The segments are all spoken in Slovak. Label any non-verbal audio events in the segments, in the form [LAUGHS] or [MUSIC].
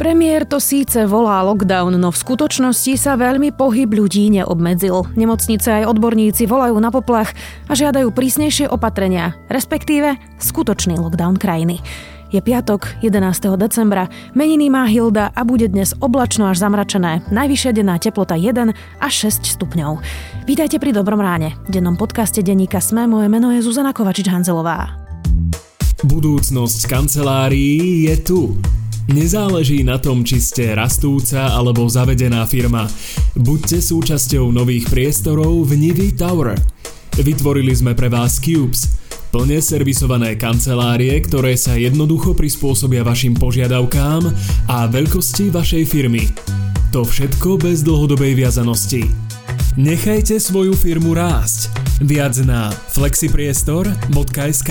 Premiér to síce volá lockdown, no v skutočnosti sa veľmi pohyb ľudí neobmedzil. Nemocnice aj odborníci volajú na poplach a žiadajú prísnejšie opatrenia, respektíve skutočný lockdown krajiny. Je piatok, 11. decembra, meniny má Hilda a bude dnes oblačno až zamračené. Najvyššia denná teplota 1 až 6 stupňov. Vítajte pri Dobrom ráne. V dennom podcaste denníka Sme moje meno je Zuzana Kovačič-Hanzelová. Budúcnosť kancelárií je tu. Nezáleží na tom, či ste rastúca alebo zavedená firma. Buďte súčasťou nových priestorov v Nivi Tower. Vytvorili sme pre vás Cubes, plne servisované kancelárie, ktoré sa jednoducho prispôsobia vašim požiadavkám a veľkosti vašej firmy. To všetko bez dlhodobej viazanosti. Nechajte svoju firmu rásť. Viac na flexipriestor.sk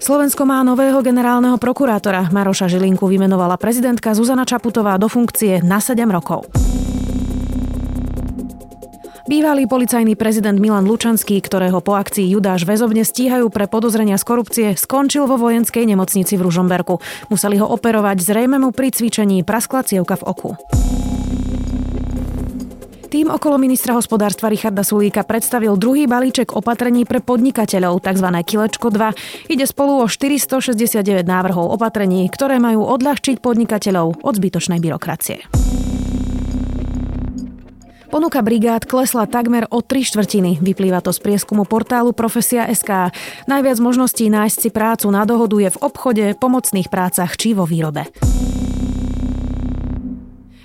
Slovensko má nového generálneho prokurátora. Maroša Žilinku vymenovala prezidentka Zuzana Čaputová do funkcie na 7 rokov. Bývalý policajný prezident Milan Lučanský, ktorého po akcii Judáš väzovne stíhajú pre podozrenia z korupcie, skončil vo vojenskej nemocnici v Ružomberku. Museli ho operovať zrejme mu pri cvičení praskla cievka v oku. Tým okolo ministra hospodárstva Richarda Sulíka predstavil druhý balíček opatrení pre podnikateľov, tzv. Kilečko 2. Ide spolu o 469 návrhov opatrení, ktoré majú odľahčiť podnikateľov od zbytočnej byrokracie. Ponuka brigád klesla takmer o tri štvrtiny. Vyplýva to z prieskumu portálu Profesia SK. Najviac možností nájsť si prácu na dohodu je v obchode, pomocných prácach či vo výrobe.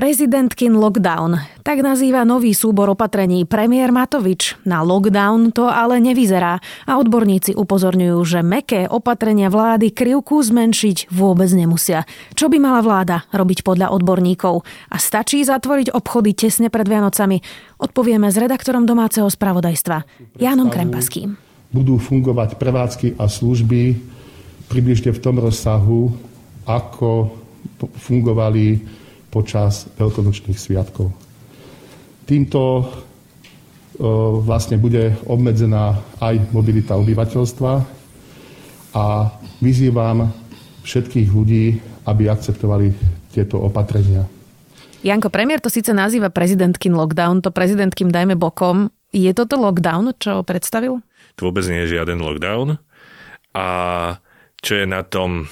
Prezidentkin lockdown. Tak nazýva nový súbor opatrení premiér Matovič. Na lockdown to ale nevyzerá a odborníci upozorňujú, že meké opatrenia vlády krivku zmenšiť vôbec nemusia. Čo by mala vláda robiť podľa odborníkov? A stačí zatvoriť obchody tesne pred Vianocami? Odpovieme s redaktorom domáceho spravodajstva Jánom Krempaským. Budú fungovať prevádzky a služby približne v tom rozsahu, ako fungovali počas veľkonočných sviatkov. Týmto e, vlastne bude obmedzená aj mobilita obyvateľstva a vyzývam všetkých ľudí, aby akceptovali tieto opatrenia. Janko, premiér to síce nazýva prezidentkin lockdown, to prezidentkin dajme bokom. Je toto lockdown, čo predstavil? To vôbec nie je žiaden lockdown. A čo je na tom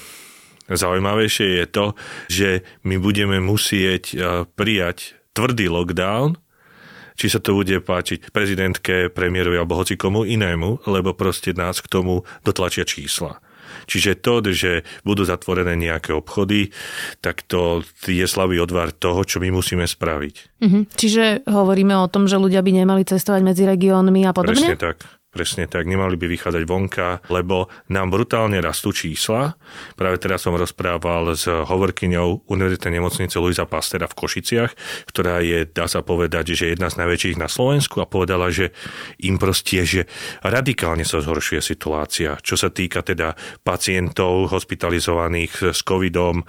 Zaujímavejšie je to, že my budeme musieť e, prijať tvrdý lockdown, či sa to bude páčiť prezidentke, premiérovi alebo hoci komu inému, lebo proste nás k tomu dotlačia čísla. Čiže to, že budú zatvorené nejaké obchody, tak to je slabý odvar toho, čo my musíme spraviť. Mhm. Čiže hovoríme o tom, že ľudia by nemali cestovať medzi regiónmi a podobne? Presne tak. Presne tak, nemali by vychádzať vonka, lebo nám brutálne rastú čísla. Práve teraz som rozprával s hovorkyňou Univerzitnej nemocnice Luisa Pastera v Košiciach, ktorá je, dá sa povedať, že jedna z najväčších na Slovensku a povedala, že im proste, že radikálne sa zhoršuje situácia. Čo sa týka teda pacientov hospitalizovaných s covidom,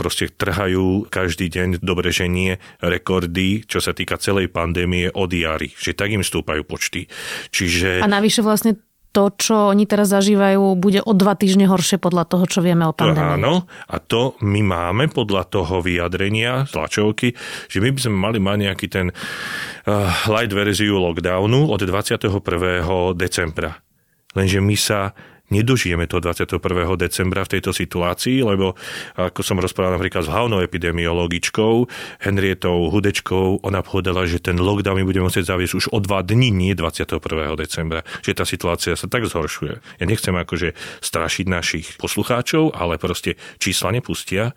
proste trhajú každý deň, dobre že nie, rekordy, čo sa týka celej pandémie od jary, že tak im stúpajú počty. Čiže... A navyše vlastne to, čo oni teraz zažívajú, bude o dva týždne horšie podľa toho, čo vieme o pandémii. Áno, a to my máme podľa toho vyjadrenia tlačovky, že my by sme mali mať nejaký ten uh, light verziu lockdownu od 21. decembra. Lenže my sa nedožijeme to 21. decembra v tejto situácii, lebo ako som rozprával napríklad s hlavnou epidemiologičkou Henrietou Hudečkou, ona povedala, že ten lockdown my budeme musieť zaviesť už o dva dní, nie 21. decembra. Že tá situácia sa tak zhoršuje. Ja nechcem akože strašiť našich poslucháčov, ale proste čísla nepustia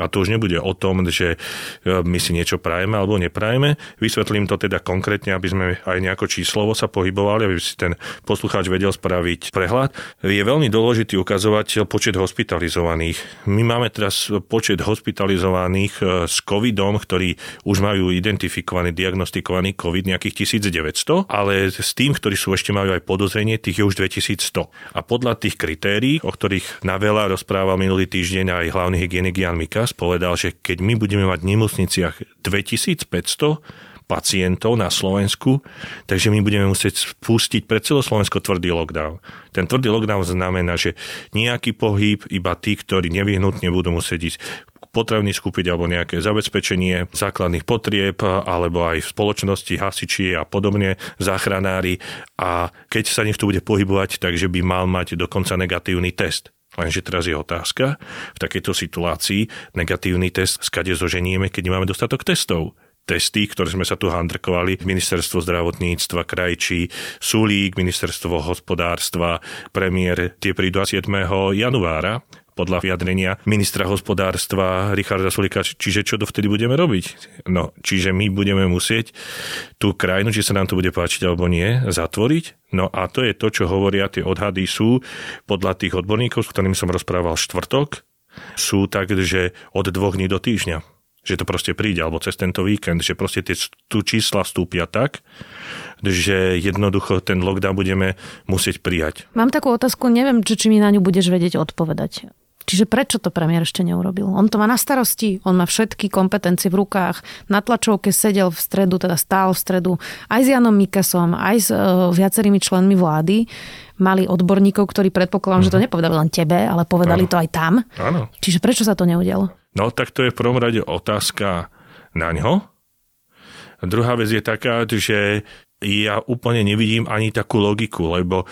a to už nebude o tom, že e, my si niečo prajeme alebo neprajeme. Vysvetlím to teda konkrétne, aby sme aj nejako číslovo sa pohybovali, aby si ten poslucháč vedel spraviť prehľad je veľmi dôležitý ukazovateľ počet hospitalizovaných. My máme teraz počet hospitalizovaných e, s covidom, ktorí už majú identifikovaný, diagnostikovaný covid nejakých 1900, ale s tým, ktorí sú ešte majú aj podozrenie, tých je už 2100. A podľa tých kritérií, o ktorých na veľa rozprával minulý týždeň aj hlavný hygienik Jan Mikas, povedal, že keď my budeme mať v nemocniciach 2500, pacientov na Slovensku, takže my budeme musieť spustiť pre celoslovensko tvrdý lockdown. Ten tvrdý lockdown znamená, že nejaký pohyb, iba tí, ktorí nevyhnutne budú musieť ísť potravný skúpiť alebo nejaké zabezpečenie základných potrieb alebo aj v spoločnosti hasiči a podobne, záchranári a keď sa niekto bude pohybovať, takže by mal mať dokonca negatívny test. Lenže teraz je otázka, v takejto situácii negatívny test skade zoženieme, keď nemáme dostatok testov testy, ktoré sme sa tu handrkovali, ministerstvo zdravotníctva, krajčí, Sulík, ministerstvo hospodárstva, premiér, tie prídu 7. januára podľa vyjadrenia ministra hospodárstva Richarda Sulika, čiže čo dovtedy budeme robiť? No, čiže my budeme musieť tú krajinu, či sa nám to bude páčiť alebo nie, zatvoriť. No a to je to, čo hovoria tie odhady sú podľa tých odborníkov, s ktorými som rozprával štvrtok, sú tak, že od dvoch dní do týždňa že to proste príde, alebo cez tento víkend, že proste tie tu čísla stúpia tak, že jednoducho ten lockdown budeme musieť prijať. Mám takú otázku, neviem, či, či mi na ňu budeš vedieť odpovedať. Čiže prečo to premiér ešte neurobil? On to má na starosti, on má všetky kompetencie v rukách. Na tlačovke sedel v stredu, teda stál v stredu aj s Janom Mikasom, aj s uh, viacerými členmi vlády. Mali odborníkov, ktorí predpokladám, uh-huh. že to mhm. nepovedali len tebe, ale povedali ano. to aj tam. Áno. Čiže prečo sa to neudialo? No tak to je v prvom rade otázka na ňo. Druhá vec je taká, že ja úplne nevidím ani takú logiku, lebo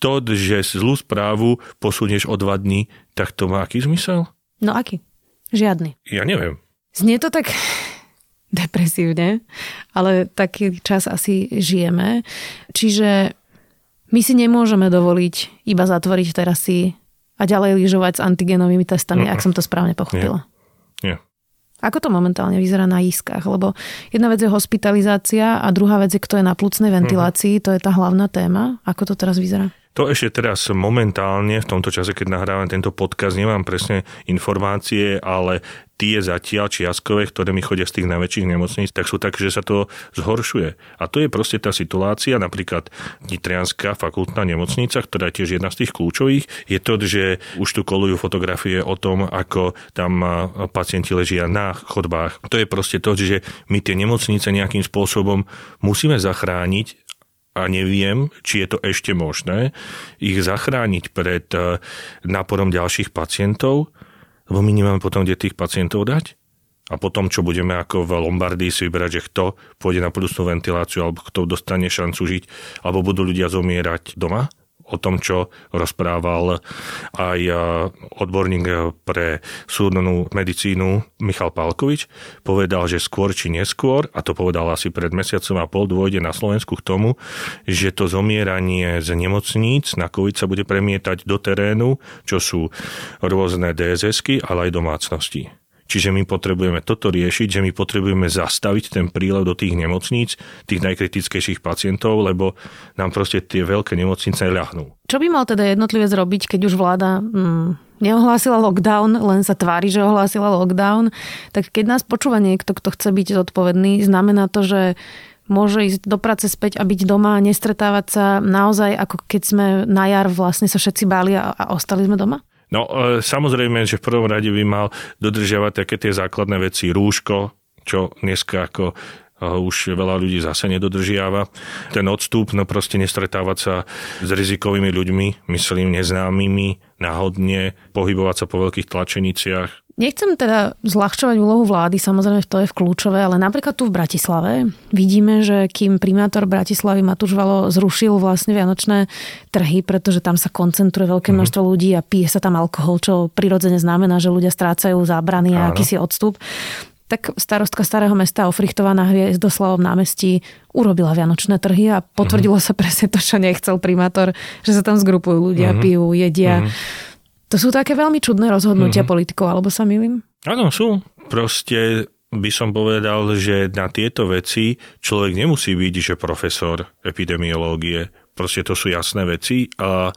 to, že zlú správu posunieš o dva dní, tak to má aký zmysel? No aký? Žiadny. Ja neviem. Znie to tak [LAUGHS] depresívne, ale taký čas asi žijeme. Čiže my si nemôžeme dovoliť iba zatvoriť terasy a ďalej lyžovať s antigenovými testami, uh-uh. ak som to správne pochopila. Nie. Ako to momentálne vyzerá na iskách? Lebo jedna vec je hospitalizácia a druhá vec je, kto je na plúcnej ventilácii, uh-huh. to je tá hlavná téma. Ako to teraz vyzerá? To ešte teraz momentálne, v tomto čase, keď nahrávam tento podcast, nemám presne informácie, ale tie zatiaľ čiastkové, ktoré mi chodia z tých najväčších nemocníc, tak sú tak, že sa to zhoršuje. A to je proste tá situácia, napríklad Nitrianská fakultná nemocnica, ktorá je tiež jedna z tých kľúčových, je to, že už tu kolujú fotografie o tom, ako tam pacienti ležia na chodbách. To je proste to, že my tie nemocnice nejakým spôsobom musíme zachrániť a neviem, či je to ešte možné, ich zachrániť pred eh, náporom ďalších pacientov, lebo my nemáme potom kde tých pacientov dať. A potom, čo budeme ako v Lombardii si vyberať, že kto pôjde na plusnú ventiláciu, alebo kto dostane šancu žiť, alebo budú ľudia zomierať doma o tom, čo rozprával aj odborník pre súdnu medicínu Michal Palkovič. Povedal, že skôr či neskôr, a to povedal asi pred mesiacom a pol, dôjde na Slovensku k tomu, že to zomieranie z nemocníc na COVID sa bude premietať do terénu, čo sú rôzne DSS-ky, ale aj domácnosti. Čiže my potrebujeme toto riešiť, že my potrebujeme zastaviť ten prílev do tých nemocníc, tých najkritickejších pacientov, lebo nám proste tie veľké nemocnice ľahnú. Čo by mal teda jednotlivé zrobiť, keď už vláda mm, neohlásila lockdown, len sa tvári, že ohlásila lockdown, tak keď nás počúva niekto, kto chce byť zodpovedný, znamená to, že môže ísť do práce späť a byť doma a nestretávať sa naozaj, ako keď sme na jar vlastne sa všetci báli a, a ostali sme doma? No e, samozrejme, že v prvom rade by mal dodržiavať také tie základné veci, rúško, čo dneska ako e, už veľa ľudí zase nedodržiava. Ten odstup, no proste nestretávať sa s rizikovými ľuďmi, myslím neznámymi, náhodne, pohybovať sa po veľkých tlačeniciach, Nechcem teda zľahčovať úlohu vlády, samozrejme to je v kľúčové, ale napríklad tu v Bratislave vidíme, že kým primátor Bratislavy Matúš Valo zrušil vlastne vianočné trhy, pretože tam sa koncentruje veľké mhm. množstvo ľudí a pije sa tam alkohol, čo prirodzene znamená, že ľudia strácajú zábrany a akýsi odstup, tak starostka starého mesta Ofrichtová na Hviezdoslavom námestí urobila vianočné trhy a potvrdilo uh-huh. sa presne to, čo nechcel primátor, že sa tam zgrupujú ľudia, uh-huh. pijú, jedia. Uh-huh. To sú také veľmi čudné rozhodnutia uh-huh. politikov, alebo sa milím? Áno, sú. Proste by som povedal, že na tieto veci človek nemusí byť, že profesor epidemiológie. Proste to sú jasné veci a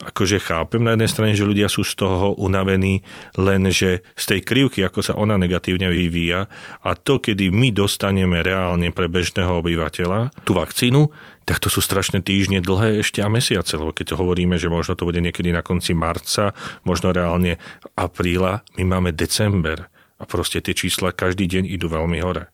akože chápem na jednej strane, že ľudia sú z toho unavení, len že z tej krivky, ako sa ona negatívne vyvíja a to, kedy my dostaneme reálne pre bežného obyvateľa tú vakcínu, tak to sú strašné týždne dlhé ešte a mesiace, lebo keď hovoríme, že možno to bude niekedy na konci marca, možno reálne apríla, my máme december a proste tie čísla každý deň idú veľmi hore.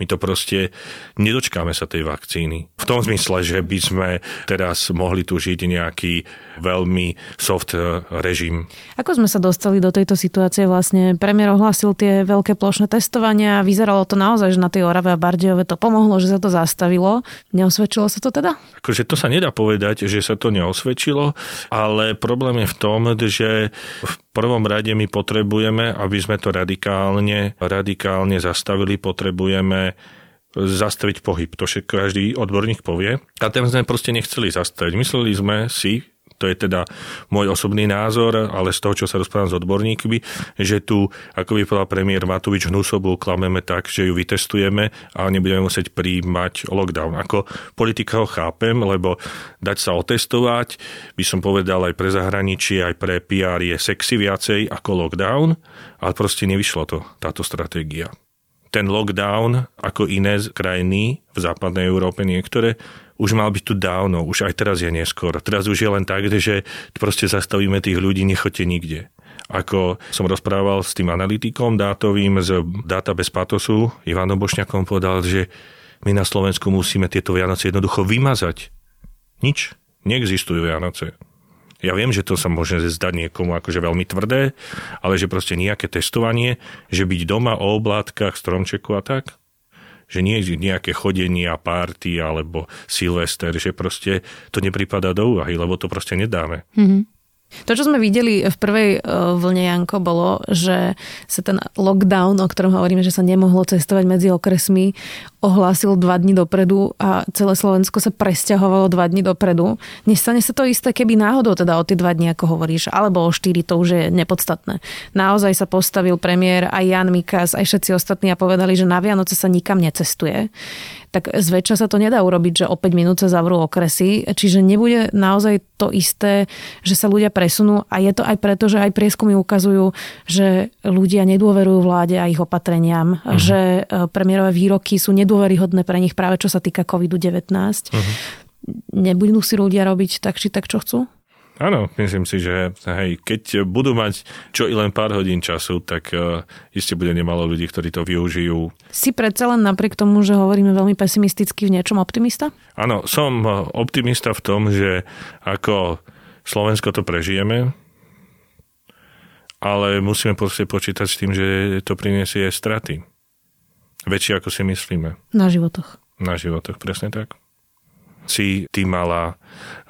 My to proste nedočkáme sa tej vakcíny. V tom zmysle, že by sme teraz mohli tu žiť nejaký veľmi soft eh, režim. Ako sme sa dostali do tejto situácie? Vlastne premiér ohlásil tie veľké plošné testovania. Vyzeralo to naozaj, že na tej Orave a Bardejove to pomohlo, že sa to zastavilo. Neosvedčilo sa to teda? Akože to sa nedá povedať, že sa to neosvedčilo, ale problém je v tom, že v prvom rade my potrebujeme, aby sme to radikálne, radikálne zastavili, potrebujeme zastaviť pohyb. To všetko každý odborník povie. A ten sme proste nechceli zastaviť. Mysleli sme si, to je teda môj osobný názor, ale z toho, čo sa rozprávam s odborníkmi, že tu, ako by povedal premiér Matovič, hnusobu klameme tak, že ju vytestujeme a nebudeme musieť príjmať lockdown. Ako politika ho chápem, lebo dať sa otestovať, by som povedal aj pre zahraničie, aj pre PR je sexy viacej ako lockdown, ale proste nevyšlo to, táto stratégia ten lockdown, ako iné krajiny v západnej Európe niektoré, už mal byť tu dávno, už aj teraz je neskôr. Teraz už je len tak, že proste zastavíme tých ľudí, nechoďte nikde. Ako som rozprával s tým analytikom dátovým z Data bez patosu, Ivanom Bošňakom povedal, že my na Slovensku musíme tieto Vianoce jednoducho vymazať. Nič. Neexistujú Vianoce. Ja viem, že to sa môže zdať niekomu akože veľmi tvrdé, ale že proste nejaké testovanie, že byť doma o oblátkach, stromčeku a tak, že nie je nejaké chodenie a párty alebo silvester, že proste to nepripada do úvahy, lebo to proste nedáme. Mm-hmm. To, čo sme videli v prvej e, vlne, Janko, bolo, že sa ten lockdown, o ktorom hovoríme, že sa nemohlo cestovať medzi okresmi, ohlásil dva dní dopredu a celé Slovensko sa presťahovalo dva dní dopredu. Nestane sa to isté, keby náhodou teda o tie dva dní, ako hovoríš, alebo o štyri, to už je nepodstatné. Naozaj sa postavil premiér aj Jan Mikas, aj všetci ostatní a povedali, že na Vianoce sa nikam necestuje tak zväčša sa to nedá urobiť, že o 5 minút sa zavrú okresy, čiže nebude naozaj to isté, že sa ľudia presunú a je to aj preto, že aj prieskumy ukazujú, že ľudia nedôverujú vláde a ich opatreniam, uh-huh. že e, premiérové výroky sú nedôveryhodné pre nich práve čo sa týka COVID-19. Uh-huh. Nebudú si ľudia robiť tak či tak, čo chcú? Áno, myslím si, že hej, keď budú mať čo i len pár hodín času, tak uh, iste bude nemalo ľudí, ktorí to využijú. Si predsa len napriek tomu, že hovoríme veľmi pesimisticky v niečom optimista? Áno, som eh, optimista v tom, že ako Slovensko to prežijeme, ale musíme proste počítať s tým, že to priniesie straty. Väčšie ako si myslíme. Na životoch. Na životoch, presne tak si ty mala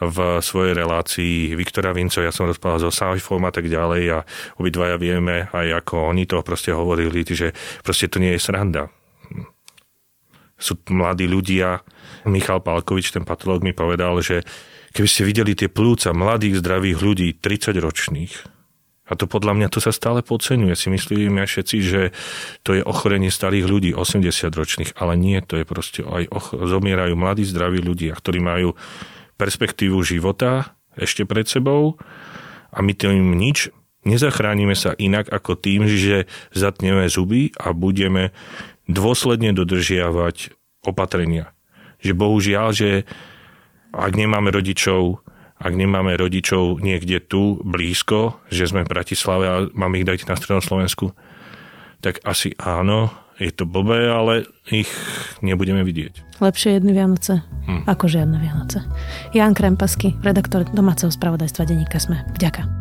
v svojej relácii Viktora Vinco, ja som rozprával so Saifom a tak ďalej a obidvaja vieme aj ako oni to proste hovorili, že proste to nie je sranda. Sú mladí ľudia, Michal Palkovič, ten patológ mi povedal, že keby ste videli tie plúca mladých, zdravých ľudí, 30 ročných, a to podľa mňa to sa stále podceňuje. Si myslíme všetci, že to je ochorenie starých ľudí, 80 ročných, ale nie, to je proste aj och- zomierajú mladí, zdraví ľudia, ktorí majú perspektívu života ešte pred sebou a my tým nič nezachránime sa inak ako tým, že zatneme zuby a budeme dôsledne dodržiavať opatrenia. Že bohužiaľ, že ak nemáme rodičov, ak nemáme rodičov niekde tu blízko, že sme v Bratislave a máme ich dať na strednom Slovensku, tak asi áno, je to blbé, ale ich nebudeme vidieť. Lepšie jedny Vianoce hm. ako žiadne Vianoce. Jan Krempasky, redaktor domáceho spravodajstva denníka Sme. Vďaka.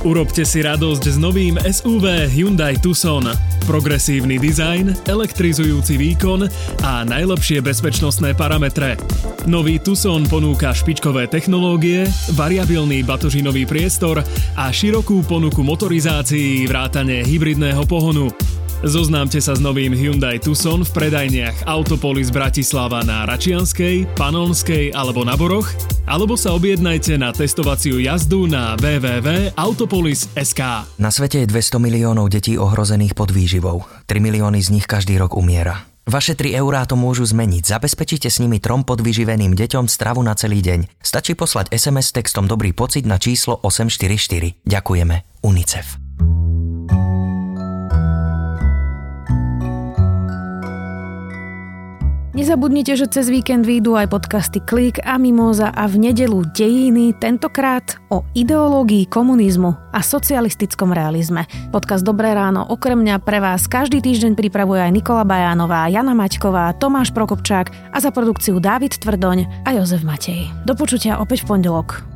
Urobte si radosť s novým SUV Hyundai Tucson. Progresívny dizajn, elektrizujúci výkon a najlepšie bezpečnostné parametre. Nový Tucson ponúka špičkové technológie, variabilný batožinový priestor a širokú ponuku motorizácií vrátane hybridného pohonu. Zoznámte sa s novým Hyundai Tucson v predajniach Autopolis Bratislava na Račianskej, Panonskej alebo na Boroch, alebo sa objednajte na testovaciu jazdu na www.autopolis.sk. Na svete je 200 miliónov detí ohrozených pod výživou. 3 milióny z nich každý rok umiera. Vaše 3 eurá to môžu zmeniť. Zabezpečite s nimi trom podvyživeným deťom stravu na celý deň. Stačí poslať SMS textom Dobrý pocit na číslo 844. Ďakujeme. UNICEF. Nezabudnite, že cez víkend výjdu aj podcasty Klik a Mimoza a v nedelu Dejiny, tentokrát o ideológii komunizmu a socialistickom realizme. Podcast Dobré ráno okrem mňa pre vás každý týždeň pripravuje aj Nikola Bajánová, Jana Maťková, Tomáš Prokopčák a za produkciu Dávid Tvrdoň a Jozef Matej. Do počutia opäť v pondelok.